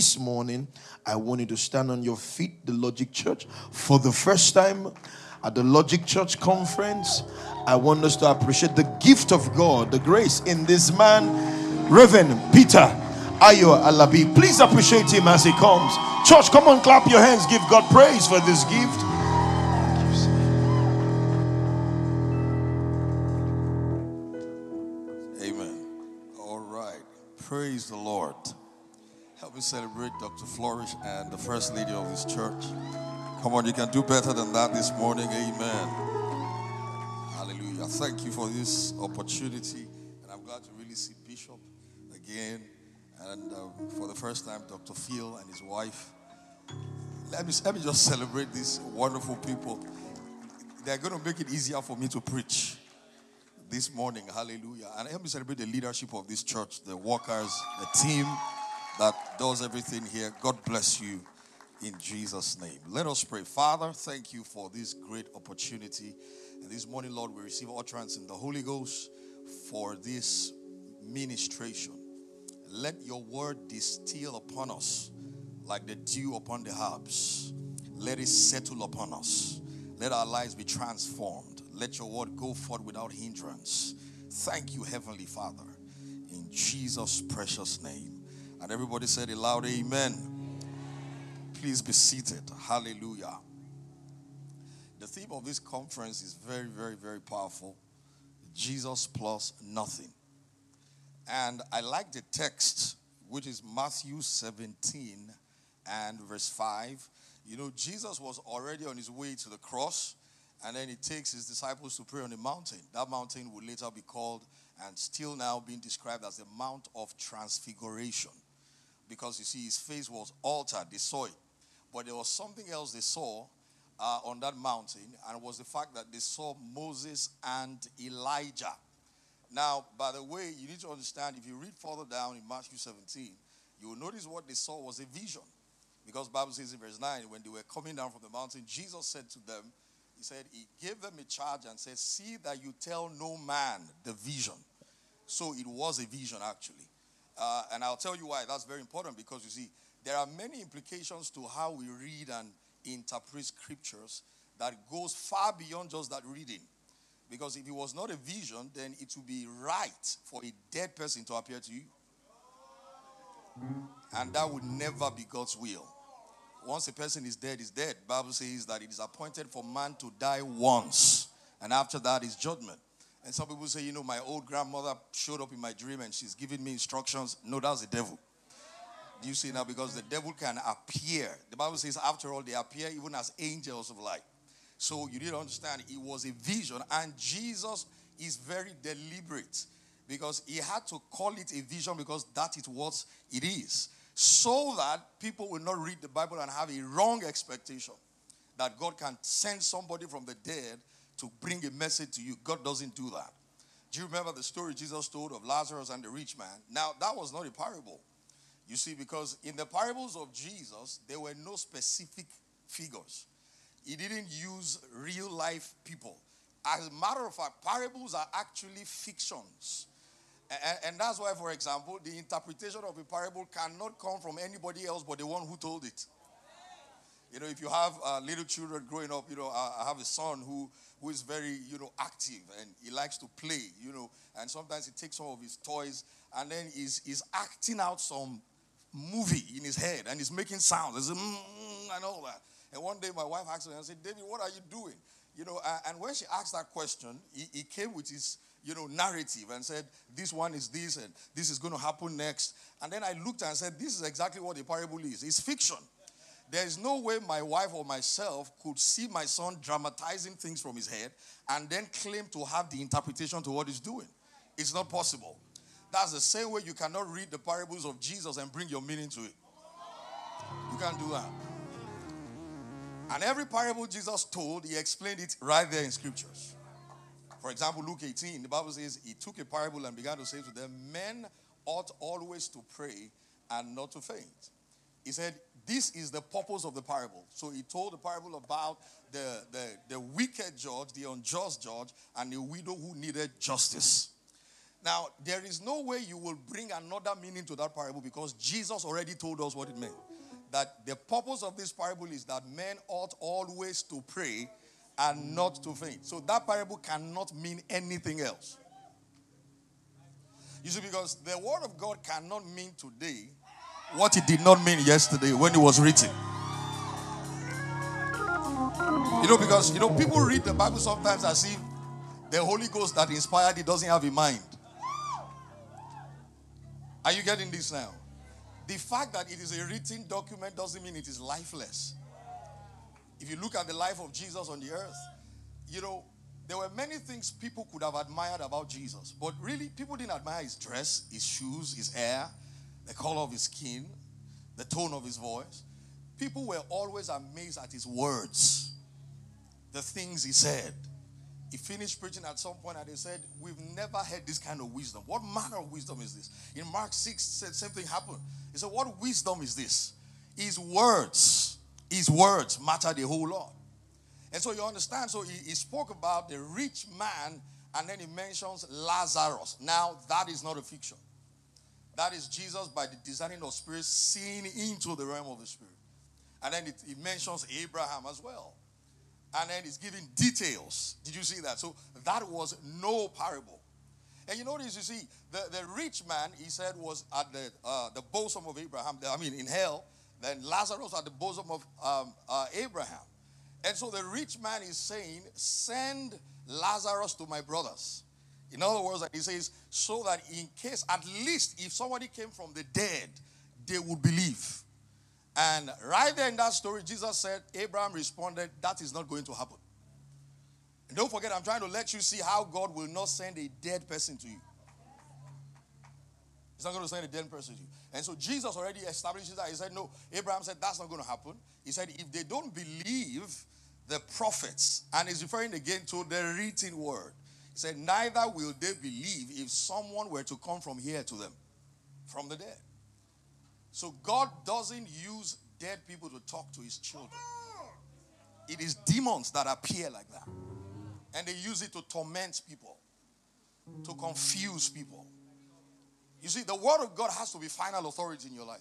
this morning, I want you to stand on your feet, the Logic Church, for the first time at the Logic Church conference. I want us to appreciate the gift of God, the grace in this man, Reverend Peter Ayo Alabi. Please appreciate him as he comes. Church, come on, clap your hands. Give God praise for this gift. Amen. All right. Praise the Lord. Help me celebrate Dr. Flourish and the First Lady of this church. Come on, you can do better than that this morning. Amen. Hallelujah. Thank you for this opportunity. And I'm glad to really see Bishop again. And um, for the first time, Dr. Phil and his wife. Let me, let me just celebrate these wonderful people. They're going to make it easier for me to preach this morning. Hallelujah. And help me celebrate the leadership of this church, the workers, the team that does everything here. God bless you in Jesus' name. Let us pray. Father, thank you for this great opportunity. And this morning, Lord, we receive utterance in the Holy Ghost for this ministration. Let your word distill upon us like the dew upon the herbs. Let it settle upon us. Let our lives be transformed. Let your word go forth without hindrance. Thank you, Heavenly Father, in Jesus' precious name. And everybody said it loud, Amen. Please be seated. Hallelujah. The theme of this conference is very, very, very powerful Jesus plus nothing. And I like the text, which is Matthew 17 and verse 5. You know, Jesus was already on his way to the cross, and then he takes his disciples to pray on a mountain. That mountain will later be called, and still now being described as the Mount of Transfiguration. Because you see, his face was altered, they saw it. But there was something else they saw uh, on that mountain, and was the fact that they saw Moses and Elijah. Now, by the way, you need to understand if you read further down in Matthew 17, you will notice what they saw was a vision. Because Bible says in verse 9, when they were coming down from the mountain, Jesus said to them, He said, He gave them a charge and said, See that you tell no man the vision. So it was a vision actually. Uh, and I'll tell you why that's very important because you see, there are many implications to how we read and interpret scriptures that goes far beyond just that reading. Because if it was not a vision, then it would be right for a dead person to appear to you. And that would never be God's will. Once a person is dead, is dead. Bible says that it is appointed for man to die once. And after that is judgment. And some people say, you know, my old grandmother showed up in my dream and she's giving me instructions. No, that's the devil. Do you see now? Because the devil can appear. The Bible says, after all, they appear even as angels of light. So you need to understand it was a vision, and Jesus is very deliberate because he had to call it a vision because that is what it is. So that people will not read the Bible and have a wrong expectation that God can send somebody from the dead to bring a message to you. God doesn't do that. Do you remember the story Jesus told of Lazarus and the rich man? Now, that was not a parable. You see, because in the parables of Jesus, there were no specific figures. He didn't use real life people. As a matter of fact, parables are actually fictions. And, and, that's why, for example, the interpretation of a parable cannot come from anybody else but the one who told it. You know, if you have uh, little children growing up, you know, I, I have a son who, who is very, you know, active and he likes to play, you know, and sometimes he takes some of his toys and then he's, he's acting out some movie in his head and he's making sounds and, mm, and all that. And one day my wife asked me, I said, David, what are you doing? You know, and when she asked that question, he, he came with his, you know, narrative and said, this one is this and this is going to happen next. And then I looked and said, this is exactly what the parable is. It's fiction. There is no way my wife or myself could see my son dramatizing things from his head and then claim to have the interpretation to what he's doing. It's not possible. That's the same way you cannot read the parables of Jesus and bring your meaning to it. You can't do that. And every parable Jesus told, he explained it right there in scriptures. For example, Luke 18, the Bible says he took a parable and began to say to them, Men ought always to pray and not to faint. He said, This is the purpose of the parable. So he told the parable about the, the, the wicked judge, the unjust judge, and the widow who needed justice. Now, there is no way you will bring another meaning to that parable because Jesus already told us what it meant. That the purpose of this parable is that men ought always to pray and not to faint. So that parable cannot mean anything else. You see, because the word of God cannot mean today what it did not mean yesterday when it was written. You know, because you know, people read the Bible sometimes as if the Holy Ghost that inspired it doesn't have a mind. Are you getting this now? The fact that it is a written document doesn't mean it is lifeless. If you look at the life of Jesus on the earth, you know, there were many things people could have admired about Jesus, but really, people didn't admire his dress, his shoes, his hair, the color of his skin, the tone of his voice. People were always amazed at his words, the things he said. He finished preaching at some point and he said, We've never heard this kind of wisdom. What manner of wisdom is this? In Mark 6, said same thing happened. He said, What wisdom is this? His words, his words matter the whole lot. And so you understand, so he, he spoke about the rich man and then he mentions Lazarus. Now, that is not a fiction. That is Jesus by the designing of spirit seeing into the realm of the spirit. And then it, it mentions Abraham as well. And then it's giving details. Did you see that? So that was no parable. And you notice, you see, the, the rich man, he said, was at the, uh, the bosom of Abraham. I mean, in hell. Then Lazarus at the bosom of um, uh, Abraham. And so the rich man is saying, Send Lazarus to my brothers. In other words, he says, so that in case, at least if somebody came from the dead, they would believe. And right there in that story, Jesus said, Abraham responded, That is not going to happen. And don't forget, I'm trying to let you see how God will not send a dead person to you. He's not going to send a dead person to you. And so Jesus already establishes that. He said, No, Abraham said, That's not going to happen. He said, If they don't believe the prophets, and he's referring again to the written word, said, Neither will they believe if someone were to come from here to them, from the dead. So God doesn't use dead people to talk to his children. It is demons that appear like that. And they use it to torment people, to confuse people. You see, the word of God has to be final authority in your life.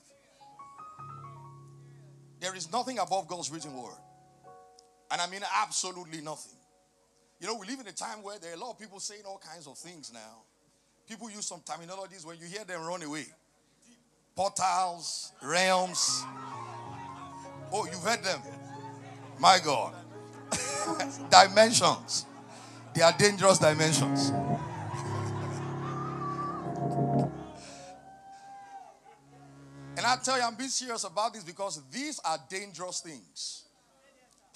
There is nothing above God's written word. And I mean absolutely nothing. You know, we live in a time where there are a lot of people saying all kinds of things now. People use some terminologies when you hear them run away. Portals, realms. Oh, you've heard them. My God. dimensions. They are dangerous dimensions. And I tell you, I'm being serious about this because these are dangerous things.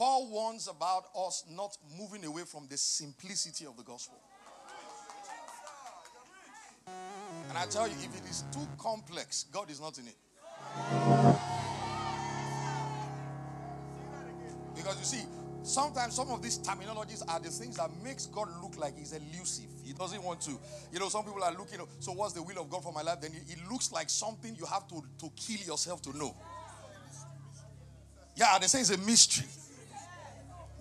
Paul warns about us not moving away from the simplicity of the gospel. And I tell you, if it is too complex, God is not in it. Because you see, sometimes some of these terminologies are the things that makes God look like he's elusive. He doesn't want to. You know, some people are looking, so what's the will of God for my life? Then it looks like something you have to, to kill yourself to know. Yeah, they say it's a mystery.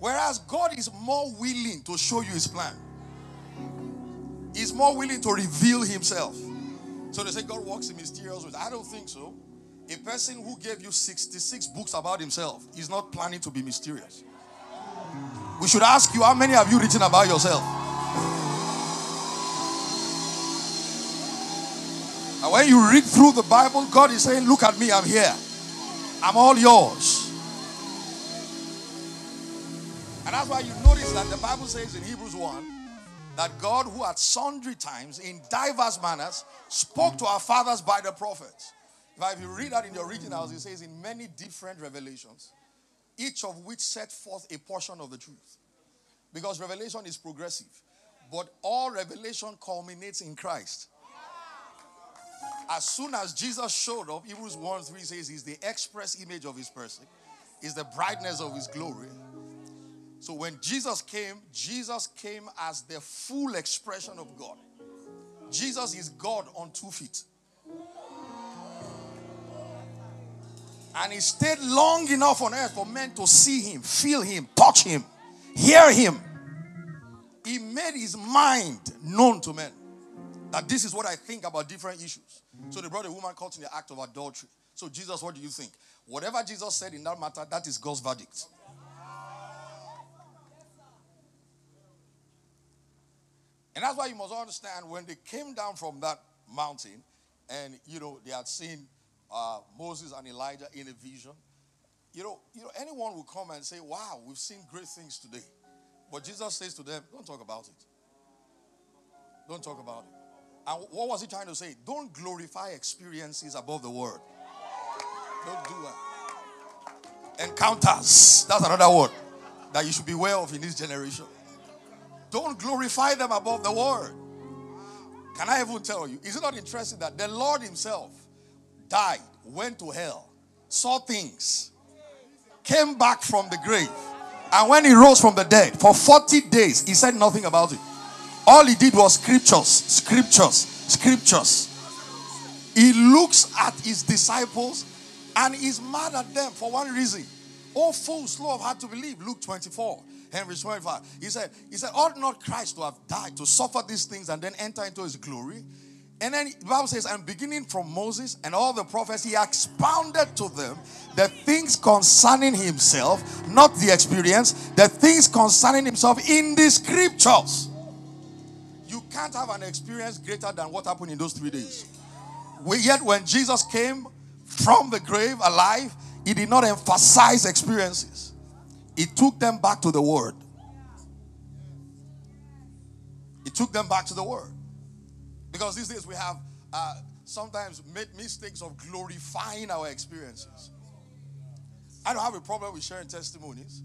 Whereas God is more willing to show you his plan. He's more willing to reveal himself. So they say God works in mysterious ways. I don't think so. A person who gave you 66 books about himself is not planning to be mysterious. We should ask you how many have you written about yourself? And when you read through the Bible, God is saying, Look at me, I'm here. I'm all yours. And that's why you notice that the Bible says in Hebrews 1 that God, who at sundry times in diverse manners spoke to our fathers by the prophets. If you read that in the originals, it says in many different revelations, each of which set forth a portion of the truth. Because revelation is progressive, but all revelation culminates in Christ. As soon as Jesus showed up, Hebrews 1 3 says he's the express image of his person, is the brightness of his glory. So when Jesus came, Jesus came as the full expression of God. Jesus is God on two feet. And he stayed long enough on earth for men to see him, feel him, touch him, hear him. He made his mind known to men. That this is what I think about different issues. So they brought a woman caught in the act of adultery. So, Jesus, what do you think? Whatever Jesus said in that matter, that is God's verdict. And that's why you must understand when they came down from that mountain and, you know, they had seen uh, Moses and Elijah in a vision. You know, you know, anyone will come and say, Wow, we've seen great things today. But Jesus says to them, Don't talk about it. Don't talk about it. And what was he trying to say? Don't glorify experiences above the word. Don't do that. Encounters. That's another word that you should be aware of in this generation. Don't glorify them above the word. Can I even tell you? Is it not interesting that the Lord Himself died, went to hell, saw things, came back from the grave, and when He rose from the dead for 40 days, He said nothing about it. All He did was scriptures, scriptures, scriptures. He looks at His disciples and is mad at them for one reason. Oh, fools, slow of heart to believe. Luke 24. Henry 25. Uh, he said, He said, ought not Christ to have died to suffer these things and then enter into his glory? And then the Bible says, and beginning from Moses and all the prophets, he expounded to them the things concerning himself, not the experience, the things concerning himself in the scriptures. You can't have an experience greater than what happened in those three days. We, yet, when Jesus came from the grave alive, he did not emphasize experiences. He took them back to the word. It took them back to the word. Because these days we have uh, sometimes made mistakes of glorifying our experiences. I don't have a problem with sharing testimonies,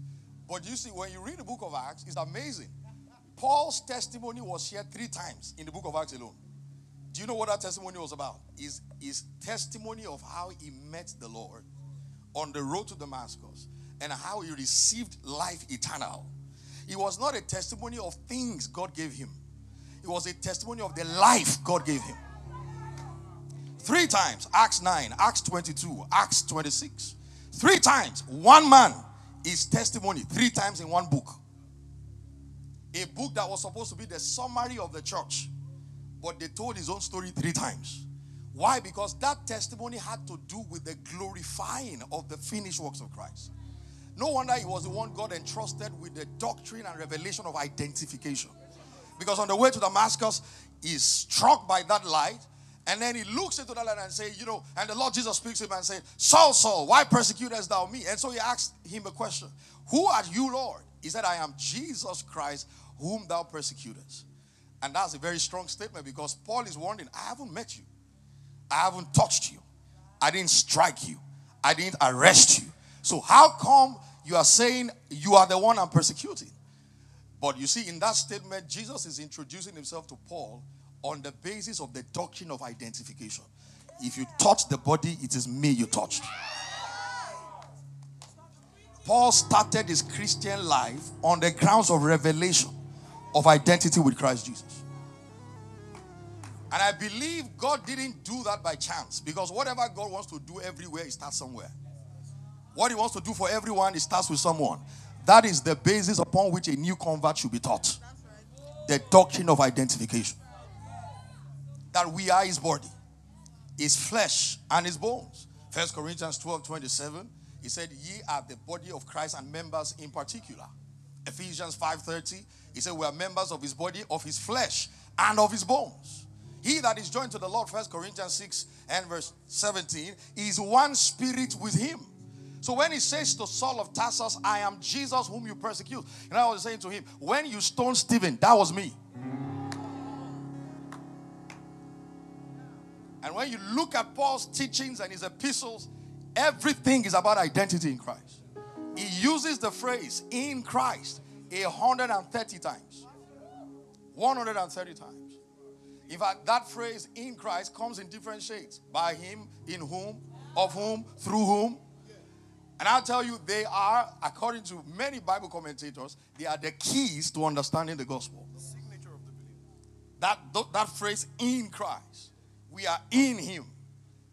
but you see, when you read the book of Acts, it's amazing. Paul's testimony was shared three times in the book of Acts alone. Do you know what that testimony was about? Is his testimony of how he met the Lord on the road to Damascus and how he received life eternal. It was not a testimony of things God gave him, it was a testimony of the life God gave him. Three times Acts 9, Acts 22, Acts 26. Three times, one man is testimony, three times in one book. A book that was supposed to be the summary of the church, but they told his own story three times. Why? Because that testimony had to do with the glorifying of the finished works of Christ. No wonder he was the one God entrusted with the doctrine and revelation of identification. Because on the way to Damascus, he's struck by that light. And then he looks into that light and says, you know, and the Lord Jesus speaks to him and says, Saul, Saul, why persecutest thou me? And so he asked him a question. Who are you, Lord? He said, I am Jesus Christ, whom thou persecutest. And that's a very strong statement because Paul is warning, I haven't met you. I haven't touched you. I didn't strike you. I didn't arrest you. So how come you are saying you are the one I'm persecuting? But you see, in that statement, Jesus is introducing himself to Paul on the basis of the doctrine of identification. If you touch the body, it is me you touched. Paul started his Christian life on the grounds of revelation of identity with Christ Jesus. And I believe God didn't do that by chance because whatever God wants to do everywhere, He starts somewhere. What He wants to do for everyone, He starts with someone. That is the basis upon which a new convert should be taught the doctrine of identification. That we are His body, His flesh, and His bones. First Corinthians 12 27, He said, Ye are the body of Christ and members in particular. Ephesians 5 30, He said, We are members of His body, of His flesh, and of His bones. He that is joined to the Lord, First Corinthians 6 and verse 17, is one spirit with him. So when he says to Saul of Tarsus, I am Jesus whom you persecute, you know, I was saying to him, when you stoned Stephen, that was me. And when you look at Paul's teachings and his epistles, everything is about identity in Christ. He uses the phrase in Christ 130 times. 130 times. In fact, that phrase in Christ comes in different shades by Him, in whom, of whom, through whom. And I'll tell you, they are, according to many Bible commentators, they are the keys to understanding the gospel. The signature of the believer. That, that phrase in Christ. We are in Him.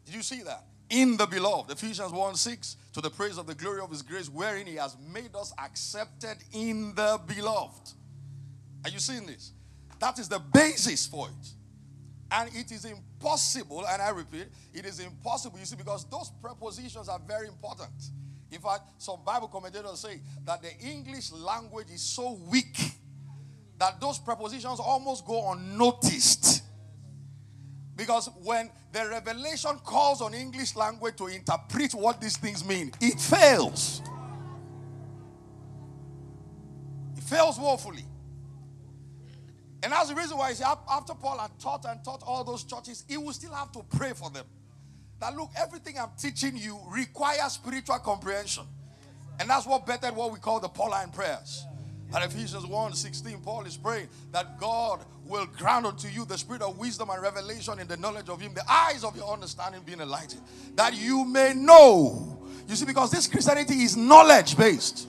Did you see that? In the beloved. Ephesians 1 6, to the praise of the glory of His grace, wherein He has made us accepted in the beloved. Are you seeing this? That is the basis for it. And it is impossible, and I repeat, it is impossible, you see, because those prepositions are very important. In fact, some Bible commentators say that the English language is so weak that those prepositions almost go unnoticed. Because when the revelation calls on English language to interpret what these things mean, it fails. It fails woefully. And that's the reason why, see, after Paul had taught and taught all those churches, he will still have to pray for them. That look, everything I'm teaching you requires spiritual comprehension. And that's what bettered what we call the Pauline prayers. And Ephesians 1 16, Paul is praying that God will grant unto you the spirit of wisdom and revelation in the knowledge of Him, the eyes of your understanding being enlightened, that you may know. You see, because this Christianity is knowledge based.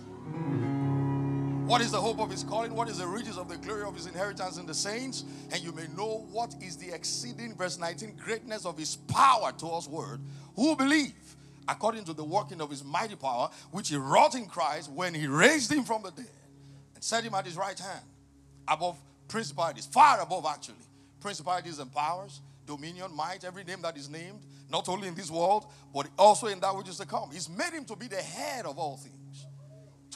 What is the hope of his calling? What is the riches of the glory of his inheritance in the saints? And you may know what is the exceeding, verse 19, greatness of his power to us, word, who believe according to the working of his mighty power, which he wrought in Christ when he raised him from the dead and set him at his right hand above principalities, far above actually, principalities and powers, dominion, might, every name that is named, not only in this world, but also in that which is to come. He's made him to be the head of all things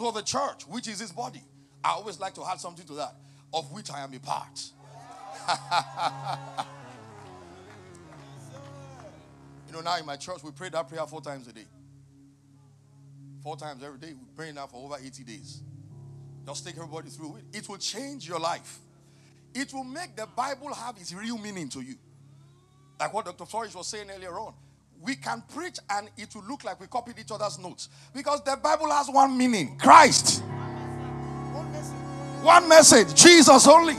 to the church, which is his body. I always like to add something to that, of which I am a part. you know, now in my church, we pray that prayer four times a day. Four times every day. We pray now for over 80 days. Just take everybody through it. It will change your life. It will make the Bible have its real meaning to you. Like what Dr. Flourish was saying earlier on we can preach and it will look like we copied each other's notes. Because the Bible has one meaning Christ. One message, Jesus only.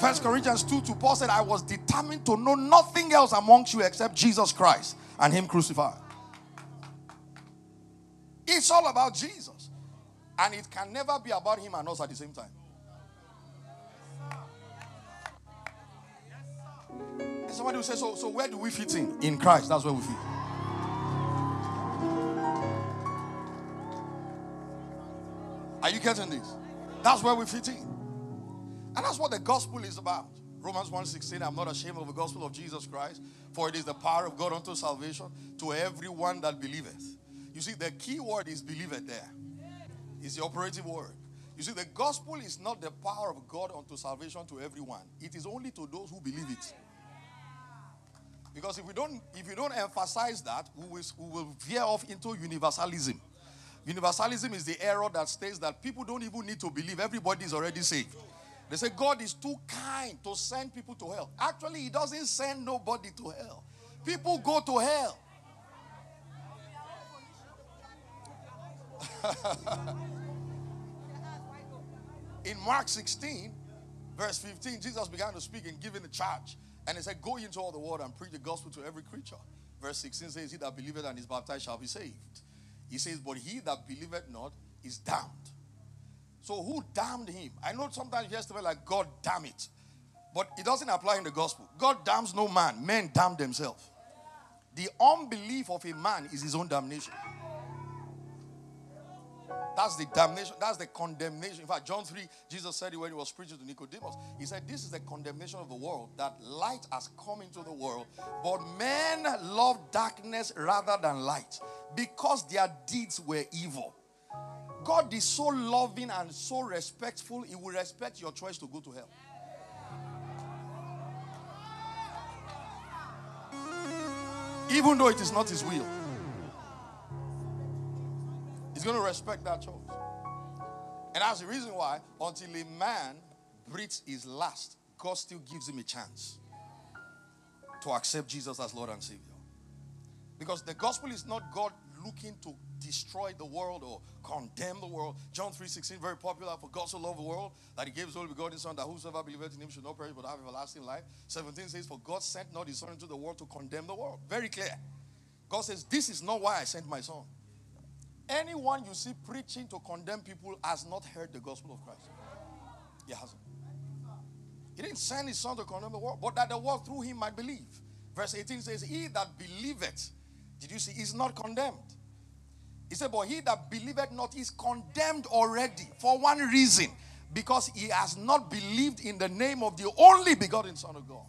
First Corinthians 2 to Paul said, I was determined to know nothing else amongst you except Jesus Christ and Him crucified. It's all about Jesus. And it can never be about Him and us at the same time. And somebody will say, so, so where do we fit in? In Christ, that's where we fit. Are you getting this? That's where we fit in. And that's what the gospel is about. Romans 1:16, I'm not ashamed of the gospel of Jesus Christ, for it is the power of God unto salvation to everyone that believeth. You see, the key word is believeth there. It's the operative word. You see, the gospel is not the power of God unto salvation to everyone. It is only to those who believe it. Because if we don't, if we don't emphasize that, we will, we will veer off into universalism. Universalism is the error that states that people don't even need to believe everybody is already saved. They say God is too kind to send people to hell. Actually, He doesn't send nobody to hell. People go to hell. In Mark 16, verse 15, Jesus began to speak and giving the charge and he said, Go into all the world and preach the gospel to every creature. Verse 16 says, He that believeth and is baptized shall be saved. He says, But he that believeth not is damned. So who damned him? I know sometimes stuff like God damn it. But it doesn't apply in the gospel. God damns no man. Men damn themselves. The unbelief of a man is his own damnation. That's the damnation. That's the condemnation. In fact, John 3, Jesus said it when he was preaching to Nicodemus. He said, This is the condemnation of the world, that light has come into the world, but men love darkness rather than light because their deeds were evil. God is so loving and so respectful, He will respect your choice to go to hell. Even though it is not His will. He's going to respect that choice. And that's the reason why, until a man breathes his last, God still gives him a chance to accept Jesus as Lord and Savior. Because the gospel is not God looking to destroy the world or condemn the world. John 3:16, very popular. For God so loved the world that he gave his only begotten Son, that whosoever believeth in him should not perish but have everlasting life. 17 says, For God sent not his son into the world to condemn the world. Very clear. God says, This is not why I sent my son. Anyone you see preaching to condemn people has not heard the gospel of Christ. He hasn't. He didn't send his son to condemn the world, but that the world through him might believe. Verse 18 says, He that believeth, did you see, is not condemned. He said, But he that believeth not is condemned already for one reason because he has not believed in the name of the only begotten Son of God.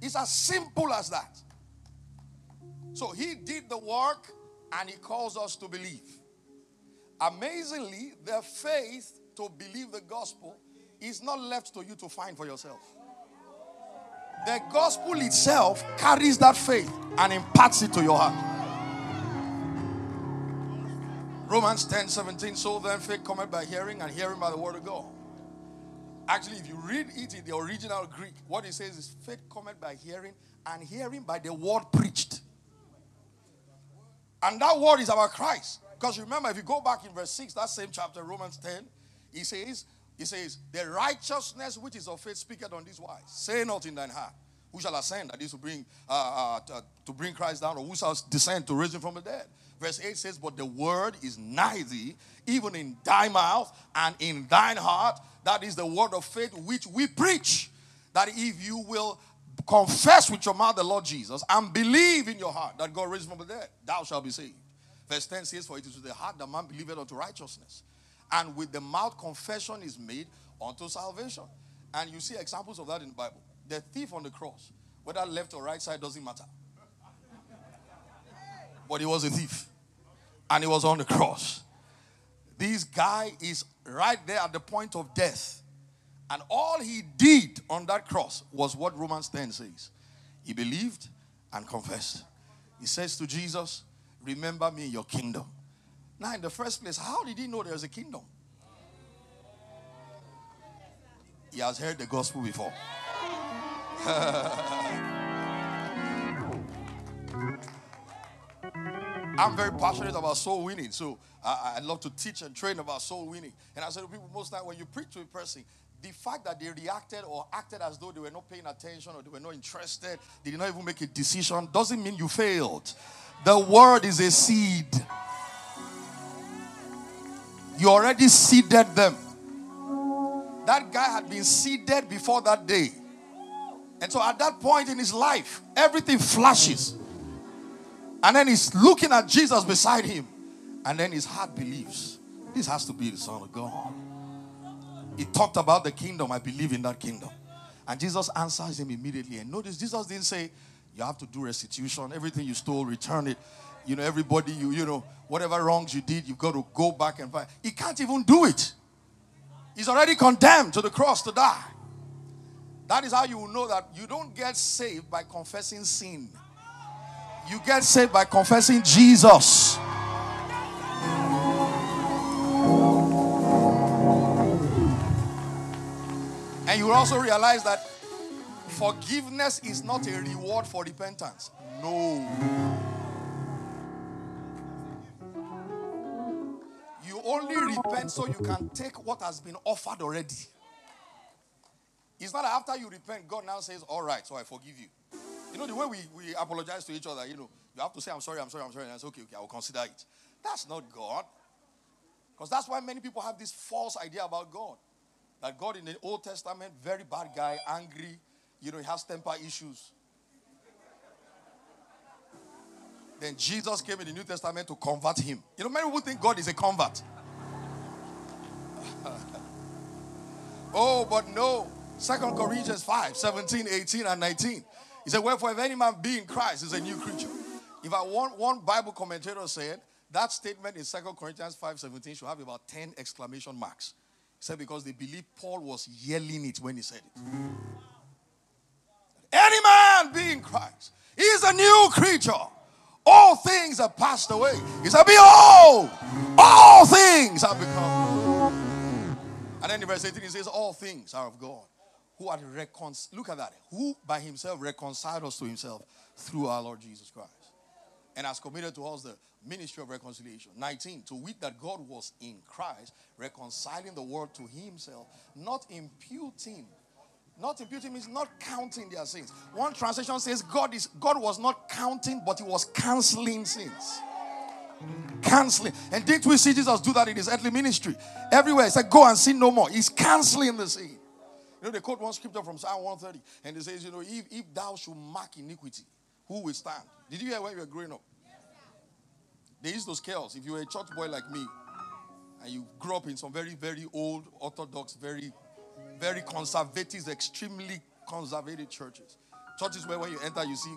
It's as simple as that. So he did the work and he calls us to believe. Amazingly, the faith to believe the gospel is not left to you to find for yourself. The gospel itself carries that faith and imparts it to your heart. Romans 10 17. So then faith cometh by hearing, and hearing by the word of God. Actually, if you read it in the original Greek, what it says is faith cometh by hearing, and hearing by the word preached. And that word is about Christ. Because remember, if you go back in verse 6, that same chapter, Romans 10, he says, he says, The righteousness which is of faith speaketh on this wise. Say not in thine heart, who shall ascend that is to bring uh, uh, to, bring Christ down, or who shall descend to raise him from the dead? Verse 8 says, But the word is nigh thee, even in thy mouth and in thine heart. That is the word of faith which we preach. That if you will confess with your mouth the Lord Jesus and believe in your heart that God raised him from the dead, thou shalt be saved. Verse 10 says, For it is with the heart that man believeth unto righteousness, and with the mouth confession is made unto salvation. And you see examples of that in the Bible. The thief on the cross, whether left or right side doesn't matter. But he was a thief. And he was on the cross. This guy is right there at the point of death. And all he did on that cross was what Romans 10 says. He believed and confessed. He says to Jesus, Remember me in your kingdom. Now, in the first place, how did he know there's a kingdom? He has heard the gospel before. I'm very passionate about soul winning, so I, I, love to teach and train about soul winning. And I say to people most time when you preach to a person, the fact that they reacted or acted as though they were not paying attention or they were not interested, they did not even make a decision, doesn't mean you failed. The word is a seed. You already seeded them. That guy had been seeded before that day. And so at that point in his life, everything flashes. And then he's looking at Jesus beside him. And then his heart believes this has to be the Son of God. He talked about the kingdom. I believe in that kingdom. And Jesus answers him immediately. And notice, Jesus didn't say, You have to do restitution. Everything you stole, return it. You know, everybody, you, you know, whatever wrongs you did, you've got to go back and find. He can't even do it. He's already condemned to the cross to die. That is how you will know that you don't get saved by confessing sin. You get saved by confessing Jesus. And you will also realize that forgiveness is not a reward for repentance. No. You only repent so you can take what has been offered already. It's not after you repent, God now says, All right, so I forgive you. You know, the way we, we apologize to each other, you know, you have to say, I'm sorry, I'm sorry, I'm sorry, and say, okay, okay, I will consider it. That's not God. Because that's why many people have this false idea about God. That God in the Old Testament, very bad guy, angry, you know, he has temper issues. Then Jesus came in the New Testament to convert him. You know, many people think God is a convert. oh, but no. Second Corinthians 5, 17, 18, and 19. He said, Wherefore, if any man be in Christ, is a new creature. If I want one Bible commentator said that statement in Second Corinthians 5, 17 should have about 10 exclamation marks. Said, because they believe Paul was yelling it when he said it. Any man be in Christ, he is a new creature. All things have passed away. He said, Behold, all things have become. And then in verse 18, he says, All things are of God who had reconciled, look at that, who by himself reconciled us to himself through our Lord Jesus Christ and has committed to us the ministry of reconciliation. 19, to wit that God was in Christ, reconciling the world to himself, not imputing. Not imputing means not counting their sins. One translation says God is God was not counting, but he was canceling sins. Canceling. And didn't we see Jesus do that in his earthly ministry? Everywhere he said, Go and sin no more. He's canceling the sin. You know, they quote one scripture from Psalm 130, and it says, you know, if, if thou should mark iniquity, who will stand? Did you hear when you were growing up? They used to scare. If you were a church boy like me, and you grew up in some very, very old, orthodox, very, very conservative, extremely conservative churches, Churches where when you enter, you see,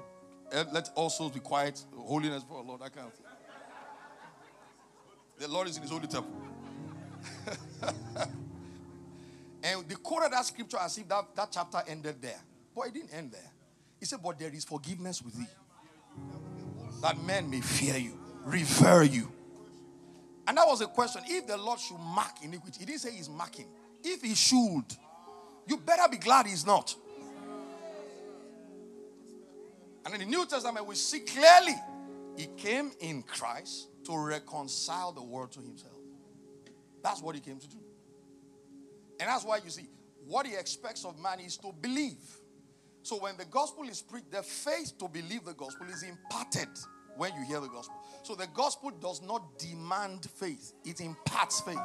eh, let all souls be quiet, holiness for the Lord, that kind of thing. The Lord is in his holy temple. and the they quoted that scripture as if that, that chapter ended there. But it didn't end there. He said, But there is forgiveness with thee. That men may fear you, revere you. And that was a question. If the Lord should mark iniquity, he didn't say he's marking. If he should, you better be glad he's not. And in the New Testament, we see clearly he came in Christ to reconcile the world to himself. That's what he came to do. And that's why you see, what he expects of man is to believe. So when the gospel is preached, the faith to believe the gospel is imparted when you hear the gospel. So the gospel does not demand faith, it imparts faith.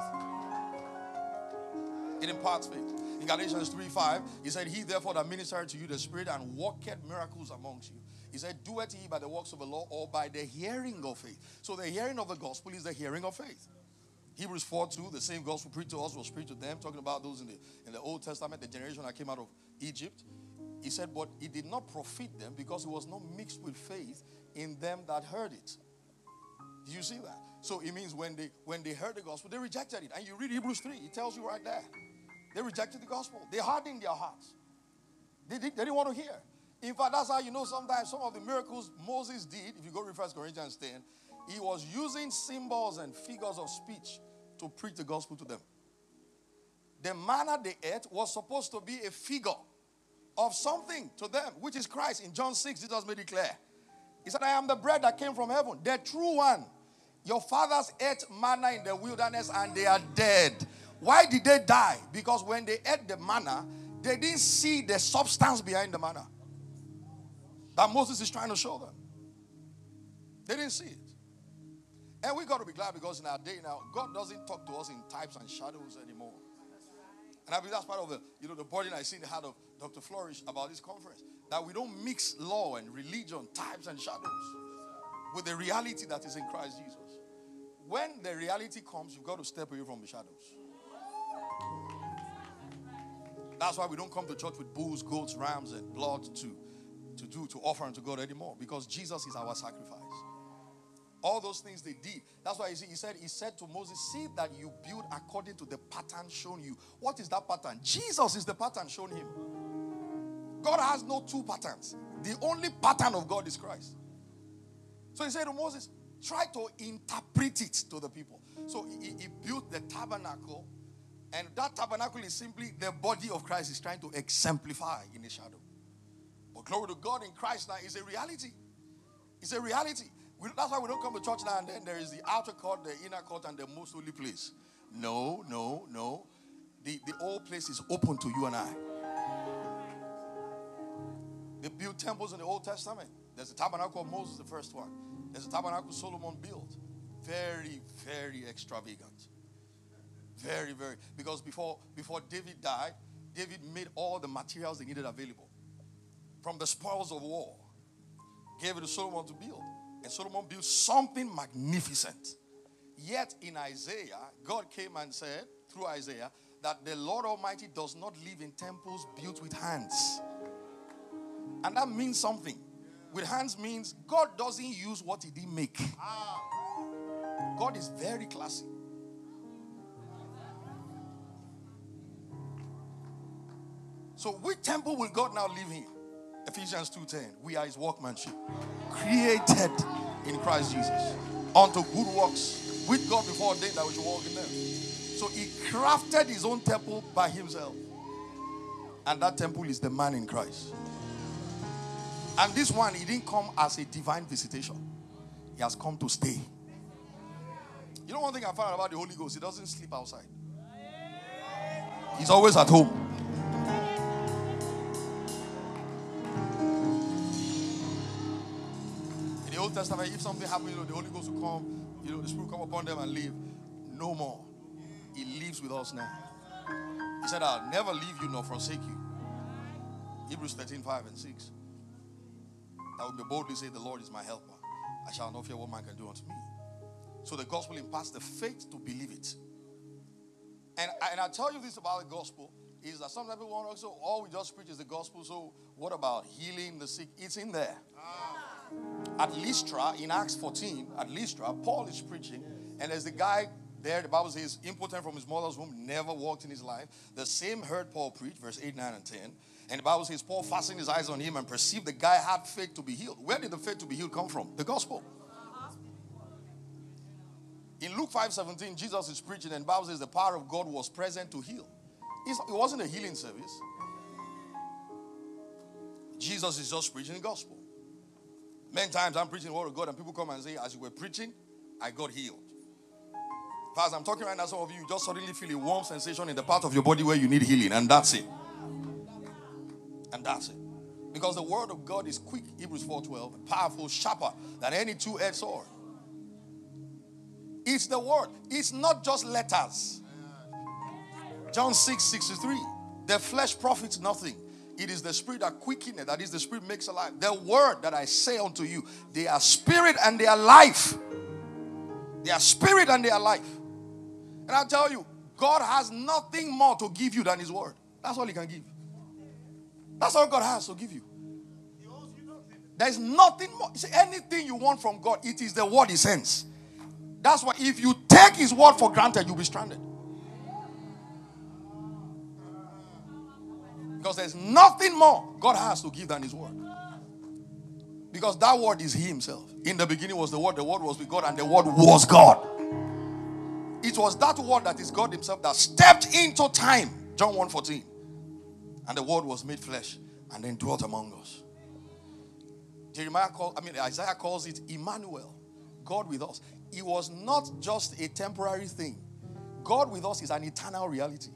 It imparts faith. In Galatians 3 5, he said, He therefore that ministered to you the Spirit and worked miracles amongst you. He said, Do it ye by the works of the law or by the hearing of faith. So the hearing of the gospel is the hearing of faith. Hebrews 4 2, the same gospel preached to us was preached to them, talking about those in the, in the Old Testament, the generation that came out of Egypt. He said, But it did not profit them because it was not mixed with faith in them that heard it. Do you see that? So it means when they when they heard the gospel, they rejected it. And you read Hebrews 3, it tells you right there. They rejected the gospel. They hardened their hearts. They, did, they didn't want to hear. In fact, that's how you know sometimes some of the miracles Moses did, if you go read First Corinthians 10, he was using symbols and figures of speech to preach the gospel to them. The manna they ate was supposed to be a figure of something to them, which is Christ. In John 6, Jesus made it clear. He said, I am the bread that came from heaven, the true one. Your fathers ate manna in the wilderness and they are dead. Why did they die? Because when they ate the manna, they didn't see the substance behind the manna that Moses is trying to show them. They didn't see it. And we got to be glad because in our day now, God doesn't talk to us in types and shadows anymore. And I believe that's part of the, you know, the burden I see in the heart of Dr. Flourish about this conference. That we don't mix law and religion, types and shadows, with the reality that is in Christ Jesus. When the reality comes, you've got to step away from the shadows. That's why we don't come to church with bulls, goats, rams, and blood to, to do, to offer unto God anymore. Because Jesus is our sacrifice. All those things they did. That's why he said, he said to Moses, See that you build according to the pattern shown you. What is that pattern? Jesus is the pattern shown him. God has no two patterns. The only pattern of God is Christ. So he said to Moses, try to interpret it to the people. So he, he built the tabernacle, and that tabernacle is simply the body of Christ is trying to exemplify in the shadow. But glory to God in Christ now is a reality. It's a reality. We, that's why we don't come to church now and then there is the outer court, the inner court, and the most holy place. No, no, no. The, the old place is open to you and I. They built temples in the Old Testament. There's the tabernacle of Moses, the first one. There's the tabernacle Solomon built. Very, very extravagant. Very, very. Because before, before David died, David made all the materials they needed available. From the spoils of war, gave it to Solomon to build. And Solomon built something magnificent. Yet in Isaiah, God came and said, through Isaiah, that the Lord Almighty does not live in temples built with hands. And that means something. With hands means God doesn't use what he didn't make. God is very classy. So which temple will God now live in? Ephesians 2:10. We are his workmanship, created in Christ Jesus unto good works with God before day that we should walk in them. So he crafted his own temple by himself. And that temple is the man in Christ. And this one, he didn't come as a divine visitation, he has come to stay. You know one thing I found about the Holy Ghost? He doesn't sleep outside. He's always at home. In the Old Testament, if something happened, you know, the Holy Ghost will come, you know, the Spirit will come upon them and leave. No more. He lives with us now. He said, I'll never leave you nor forsake you. Hebrews 13, 5 and 6. That will be boldly say, The Lord is my helper. I shall not fear what man can do unto me. So the gospel imparts the faith to believe it. And, and I tell you this about the gospel is that sometimes people want to so all we just preach is the gospel. So what about healing the sick? It's in there. Ah. At Lystra, in Acts 14, at Lystra, Paul is preaching, and there's the guy there, the Bible says, impotent from his mother's womb, never walked in his life. The same heard Paul preach, verse 8, 9, and 10. And the Bible says, Paul fastened his eyes on him and perceived the guy had faith to be healed. Where did the faith to be healed come from? The gospel. In Luke 5 17, Jesus is preaching, and the Bible says the power of God was present to heal. It wasn't a healing service. Jesus is just preaching the gospel. Many times I'm preaching the word of God, and people come and say, As you were preaching, I got healed. As I'm talking right now, some of you just suddenly feel a warm sensation in the part of your body where you need healing, and that's it. And that's it. Because the word of God is quick, Hebrews 4:12, powerful, sharper than any two-edged sword. It's the word. It's not just letters. John 6 63. The flesh profits nothing. It is the spirit that quickeneth, that is the spirit makes alive. The word that I say unto you, they are spirit and they are life. They are spirit and they are life. And I tell you, God has nothing more to give you than His word. That's all He can give. That's all God has to give you. There's nothing more. See, anything you want from God, it is the word He sends. That's why if you take His word for granted, you'll be stranded. Because there's nothing more God has to give than His word. Because that word is He Himself. In the beginning was the word, the word was with God, and the word was God. It was that word that is God Himself that stepped into time. John 1 14. And the word was made flesh and then dwelt among us. Jeremiah called, I mean, Isaiah calls it Emmanuel, God with us. It was not just a temporary thing. God with us is an eternal reality.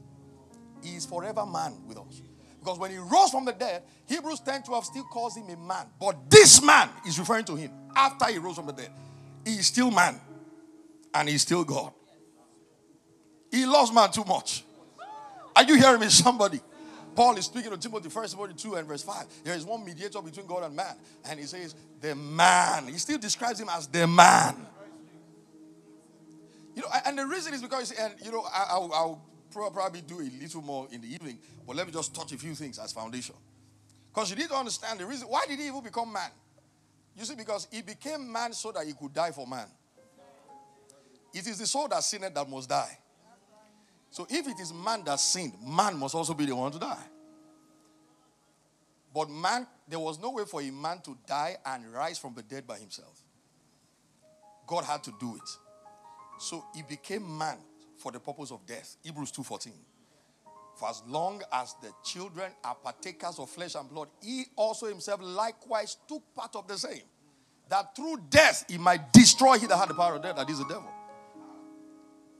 He is forever man with us. Because when he rose from the dead, Hebrews 10 12 still calls him a man. But this man is referring to him after he rose from the dead. He is still man and he's still God. He loves man too much. Are you hearing me, somebody? Paul is speaking to Timothy, 1 Timothy 2 and verse 5. There is one mediator between God and man. And he says, the man. He still describes him as the man. You know, and the reason is because, and you know, I, will I'll probably do a little more in the evening, but let me just touch a few things as foundation. Because you need to understand the reason. Why did he even become man? You see, because he became man so that he could die for man. It is the soul that sinned that must die. So if it is man that sinned, man must also be the one to die. But man, there was no way for a man to die and rise from the dead by himself. God had to do it. So he became man for the purpose of death. Hebrews 2:14. For as long as the children are partakers of flesh and blood, he also himself likewise took part of the same. That through death he might destroy he that had the power of death, that is the devil.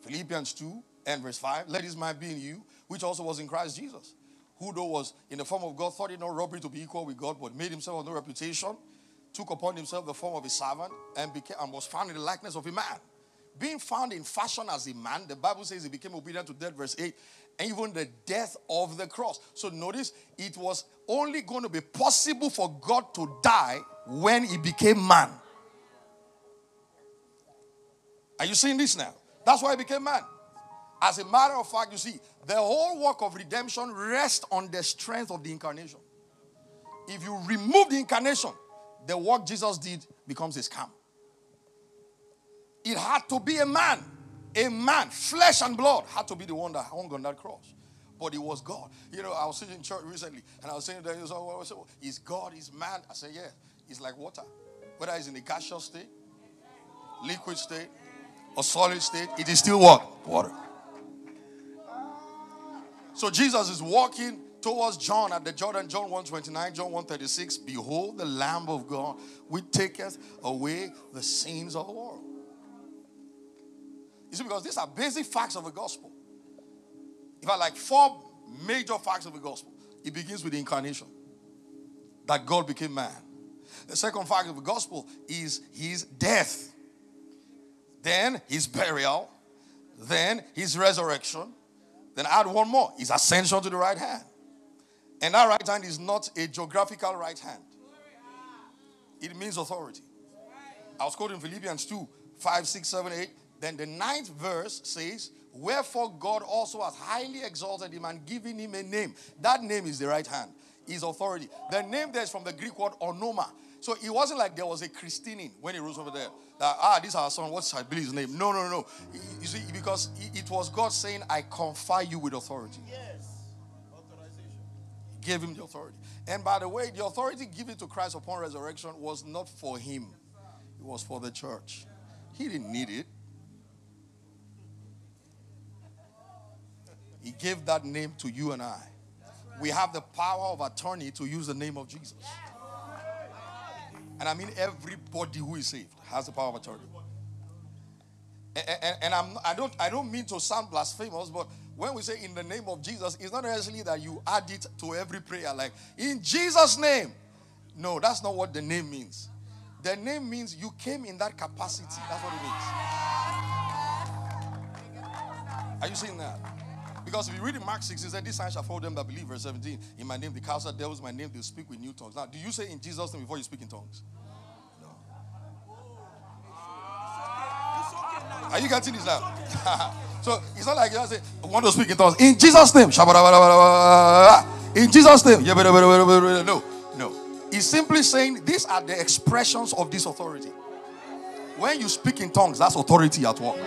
Philippians 2 and verse 5 let his mind be in you which also was in christ jesus who though was in the form of god thought it not robbery to be equal with god but made himself of no reputation took upon himself the form of a servant and became and was found in the likeness of a man. Being found in fashion as a man the bible says he became obedient to death verse 8 and even the death of the cross. So notice it was only going to be possible for god to die when he became man. Are you seeing this now? That's why he became man as a matter of fact, you see, the whole work of redemption rests on the strength of the incarnation. If you remove the incarnation, the work Jesus did becomes a scam. It had to be a man, a man, flesh and blood, had to be the one that hung on that cross. But it was God. You know, I was sitting in church recently and I was saying that, so, is God, is man? I said, yeah, it's like water. Whether it's in a gaseous state, liquid state, or solid state, it is still what? Water. So Jesus is walking towards John at the Jordan, John 129, John 136. Behold the Lamb of God, which taketh away the sins of the world. You see, because these are basic facts of the gospel. If I like four major facts of the gospel, it begins with the incarnation. That God became man. The second fact of the gospel is his death. Then his burial. Then his resurrection then add one more his ascension to the right hand. And that right hand is not a geographical right hand, it means authority. I was quoting Philippians 2 5, 6, 7, 8. Then the ninth verse says, Wherefore God also has highly exalted him and given him a name. That name is the right hand, his authority. The name there is from the Greek word onoma. So it wasn't like there was a christening when he rose over there. That, ah, this is our son, what's I believe his name? No, no, no. You see, because it was God saying, I confer you with authority. Yes. Authorization. He gave him the authority. And by the way, the authority given to Christ upon resurrection was not for him, it was for the church. He didn't need it. He gave that name to you and I. We have the power of attorney to use the name of Jesus. And I mean everybody who is saved has the power of attorney. And, and, and I'm, I, don't, I don't mean to sound blasphemous, but when we say in the name of Jesus, it's not necessarily that you add it to every prayer, like in Jesus' name. No, that's not what the name means. The name means you came in that capacity. That's what it means. Are you seeing that? Because if you read in Mark 6, it said, This sign shall follow them that believe, verse 17. In my name, the cast out devils, my name, they speak with new tongues. Now, do you say in Jesus' name before you speak in tongues? No. Are you getting this now? so it's not like you say, I want to speak in tongues. In Jesus' name. In Jesus' name. No, no. He's simply saying these are the expressions of this authority. When you speak in tongues, that's authority at work.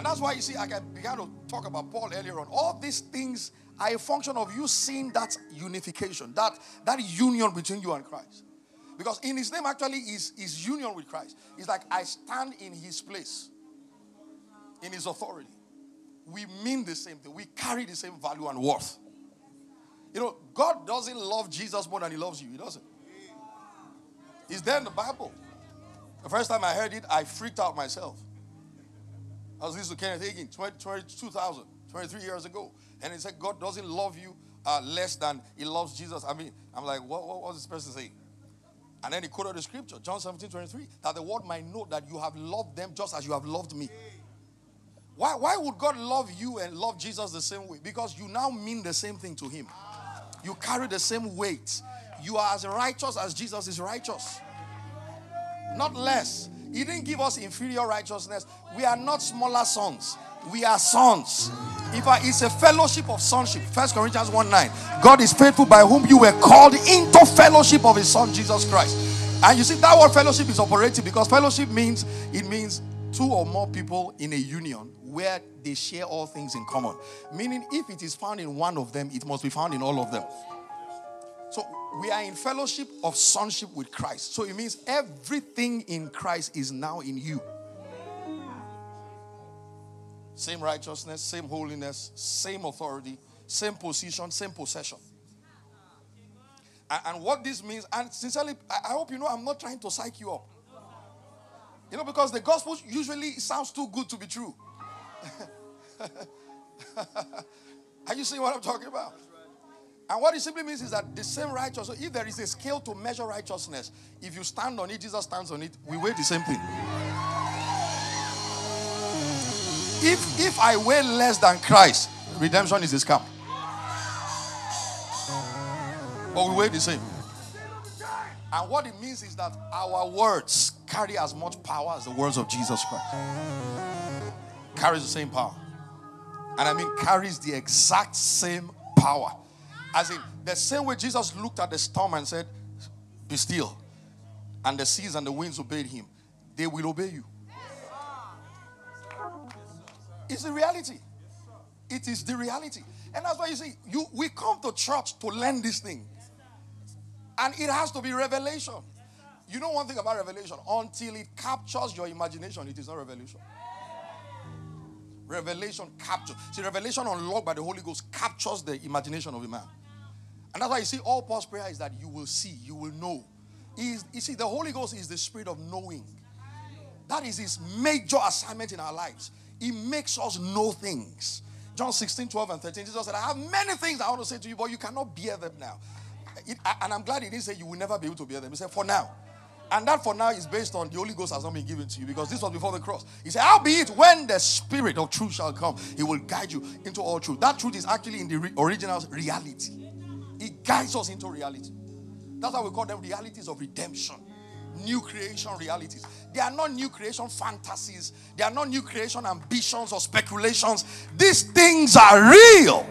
And that's why you see, I began to talk about Paul earlier on. All these things are a function of you seeing that unification, that, that union between you and Christ. Because in his name actually is, is union with Christ. It's like I stand in his place, in his authority. We mean the same thing. We carry the same value and worth. You know, God doesn't love Jesus more than he loves you. He doesn't. It's there in the Bible. The first time I heard it, I freaked out myself. I was listening to Kenneth Hagin 20, 20, 2000, 23 years ago. And he said, God doesn't love you uh, less than he loves Jesus. I mean, I'm like, what, what was this person saying? And then he quoted the scripture, John 17, 23, that the world might know that you have loved them just as you have loved me. Why, why would God love you and love Jesus the same way? Because you now mean the same thing to him. You carry the same weight. You are as righteous as Jesus is righteous. Not less. He didn't give us inferior righteousness. We are not smaller sons. We are sons. If I, it's a fellowship of sonship. First Corinthians 1 9. God is faithful by whom you were called into fellowship of his son Jesus Christ. And you see that word fellowship is operating because fellowship means it means two or more people in a union where they share all things in common. Meaning if it is found in one of them, it must be found in all of them. So we are in fellowship of sonship with Christ. So it means everything in Christ is now in you. Same righteousness, same holiness, same authority, same position, same possession. And, and what this means, and sincerely, I, I hope you know I'm not trying to psych you up. You know, because the gospel usually sounds too good to be true. Are you seeing what I'm talking about? And what it simply means is that the same righteousness, if there is a scale to measure righteousness, if you stand on it, Jesus stands on it, we weigh the same thing. If if I weigh less than Christ, redemption is a scam. But we weigh the same. And what it means is that our words carry as much power as the words of Jesus Christ. Carries the same power. And I mean carries the exact same power as in the same way Jesus looked at the storm and said, Be still. And the seas and the winds obeyed him. They will obey you. It's the reality. It is the reality. And that's why you see, you we come to church to learn this thing. And it has to be revelation. You know one thing about revelation, until it captures your imagination, it is not revelation. Revelation captures. See, revelation unlocked by the Holy Ghost captures the imagination of a man. And that's why you see all Paul's prayer is that you will see, you will know. He's, you see, the Holy Ghost is the spirit of knowing. That is his major assignment in our lives. He makes us know things. John 16, 12, and 13, Jesus said, I have many things I want to say to you, but you cannot bear them now. It, and I'm glad he didn't say you will never be able to bear them. He said, for now. And that for now is based on the Holy Ghost has not been given to you because this was before the cross. He said, How be it when the Spirit of truth shall come, he will guide you into all truth. That truth is actually in the re- original reality. It guides us into reality. That's why we call them realities of redemption. New creation realities. They are not new creation fantasies. They are not new creation ambitions or speculations. These things are real.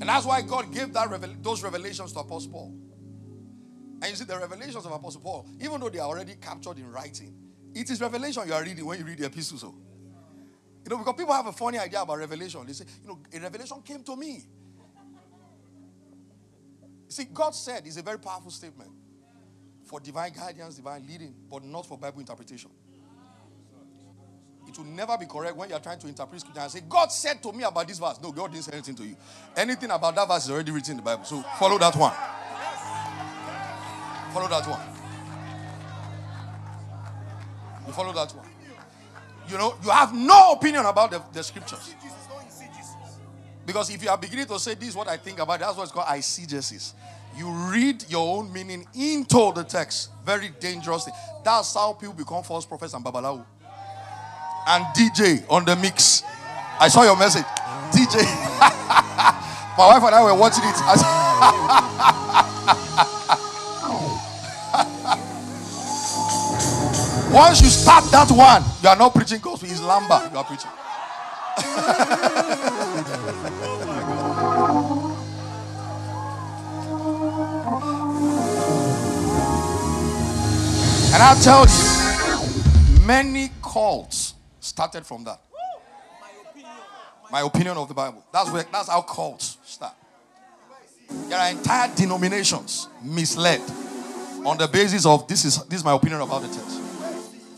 And that's why God gave that revel- those revelations to Apostle Paul. And you see, the revelations of Apostle Paul, even though they are already captured in writing, it is revelation you are reading when you read the epistles. So. You know, because people have a funny idea about revelation. They say, you know, a revelation came to me. See, God said is a very powerful statement for divine guidance, divine leading, but not for Bible interpretation. It will never be correct when you are trying to interpret scripture and say, God said to me about this verse. No, God didn't say anything to you. Anything about that verse is already written in the Bible. So follow that one. Follow that one. You follow that one. You know, you have no opinion about the, the scriptures. Because if you are beginning to say this is what I think about, that's what's called eisegesis. You read your own meaning into the text. Very dangerous. That's how people become false prophets and babalawo. And DJ on the mix. I saw your message. DJ. My wife and I were watching it. Once you start that one, you are not preaching gospel. It's lamba you are preaching. and I tell you, many cults started from that. My opinion of the Bible. That's where that's how cults start. There are entire denominations misled on the basis of this is this is my opinion about the text.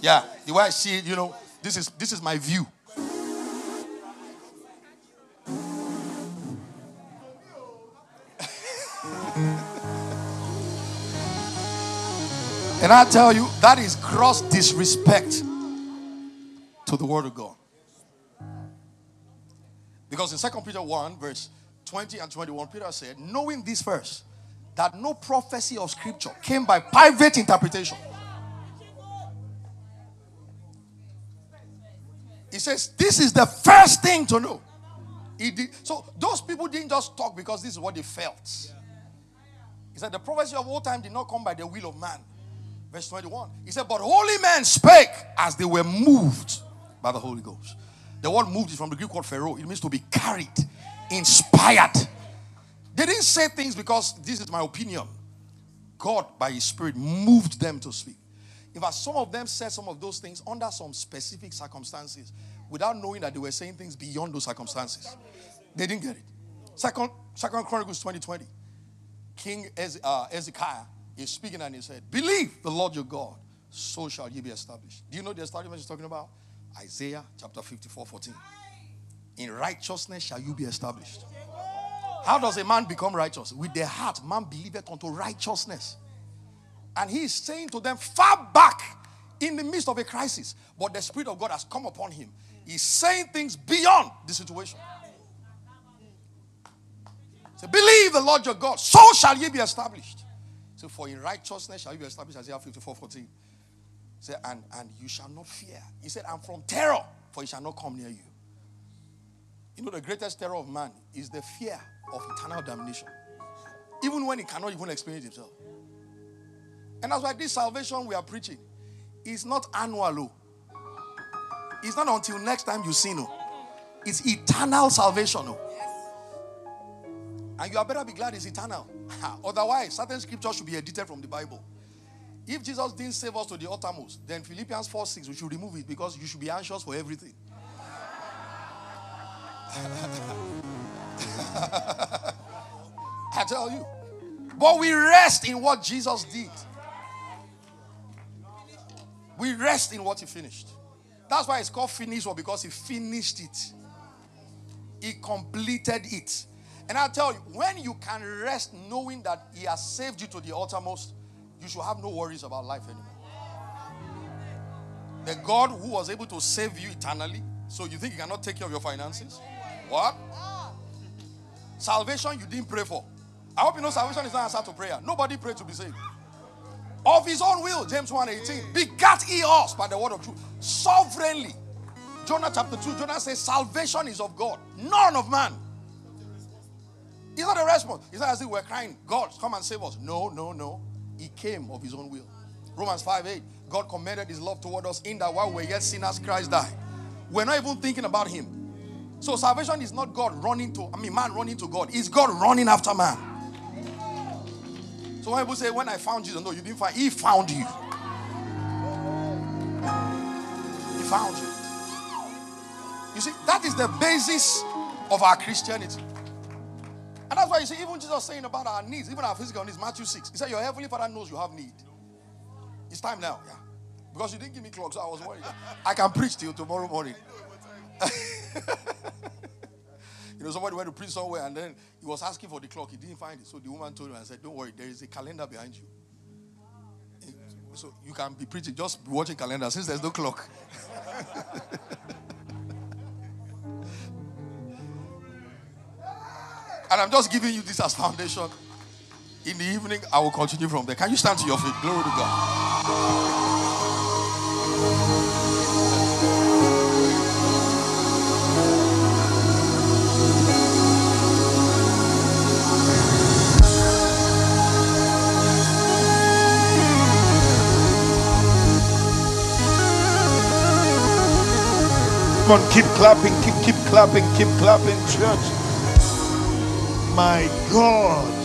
Yeah, the way I see it, you know, this is this is my view. and I tell you, that is gross disrespect to the word of God. Because in Second Peter 1, verse 20 and 21, Peter said, knowing this first, that no prophecy of scripture came by private interpretation. Says, This is the first thing to know. So those people didn't just talk because this is what they felt. He said, The prophecy of old time did not come by the will of man. Verse 21. He said, But holy men spake as they were moved by the Holy Ghost. The word moved is from the Greek word phero. It means to be carried, inspired. They didn't say things because this is my opinion. God, by His Spirit, moved them to speak. In fact, some of them said some of those things under some specific circumstances without knowing that they were saying things beyond those circumstances. They didn't get it. Second, Second Chronicles 2020. King Ez, uh, Ezekiah is speaking and he said, Believe the Lord your God, so shall you be established. Do you know the establishment he's talking about? Isaiah chapter 54 14. In righteousness shall you be established. How does a man become righteous? With the heart, man believeth unto righteousness. And he is saying to them far back in the midst of a crisis, but the Spirit of God has come upon him. He's saying things beyond the situation. So believe the Lord your God, so shall ye be established. So for in righteousness shall you be established, Isaiah 54 14. Say, and, and you shall not fear. He said, and from terror, for it shall not come near you. You know, the greatest terror of man is the fear of eternal damnation. Even when he cannot even explain it himself. And that's why this salvation we are preaching is not annual. Oh. Oh. It's not until next time you sin. No. It's eternal salvation. oh. And you are better be glad it's eternal. Otherwise, certain scriptures should be edited from the Bible. If Jesus didn't save us to the uttermost, then Philippians 4 6, we should remove it because you should be anxious for everything. I tell you. But we rest in what Jesus did. We rest in what he finished. That's why it's called finished or because he finished it. He completed it. And I tell you, when you can rest knowing that he has saved you to the uttermost, you should have no worries about life anymore. The God who was able to save you eternally, so you think he cannot take care of your finances? What? Salvation you didn't pray for. I hope you know salvation is not answer to prayer. Nobody prayed to be saved. Of his own will, James 1:18, begat he us by the word of truth, sovereignly. Jonah chapter 2, Jonah says, Salvation is of God, none of man. It's not a response. It's not as if we're crying, God, come and save us. No, no, no. He came of his own will. Romans 5 8. God commended his love toward us in that while we're yet sinners, Christ died. We're not even thinking about him. So salvation is not God running to, I mean, man running to God. It's God running after man. So when people say, when I found Jesus, no, you didn't find, he found you. He found you. You see, that is the basis of our Christianity. And that's why you see, even Jesus saying about our needs, even our physical needs, Matthew 6, he said, Your heavenly father knows you have need. It's time now, yeah. Because you didn't give me clock, so I was worried. I can preach till you tomorrow morning. you know, somebody went to preach somewhere and then he was asking for the clock. He didn't find it. So the woman told him and said, Don't worry, there is a calendar behind you. So you can be preaching, just be watching calendar since there's no clock. and I'm just giving you this as foundation. In the evening, I will continue from there. Can you stand to your feet? Glory to God. On, keep clapping, keep, keep clapping, keep clapping, church. My God.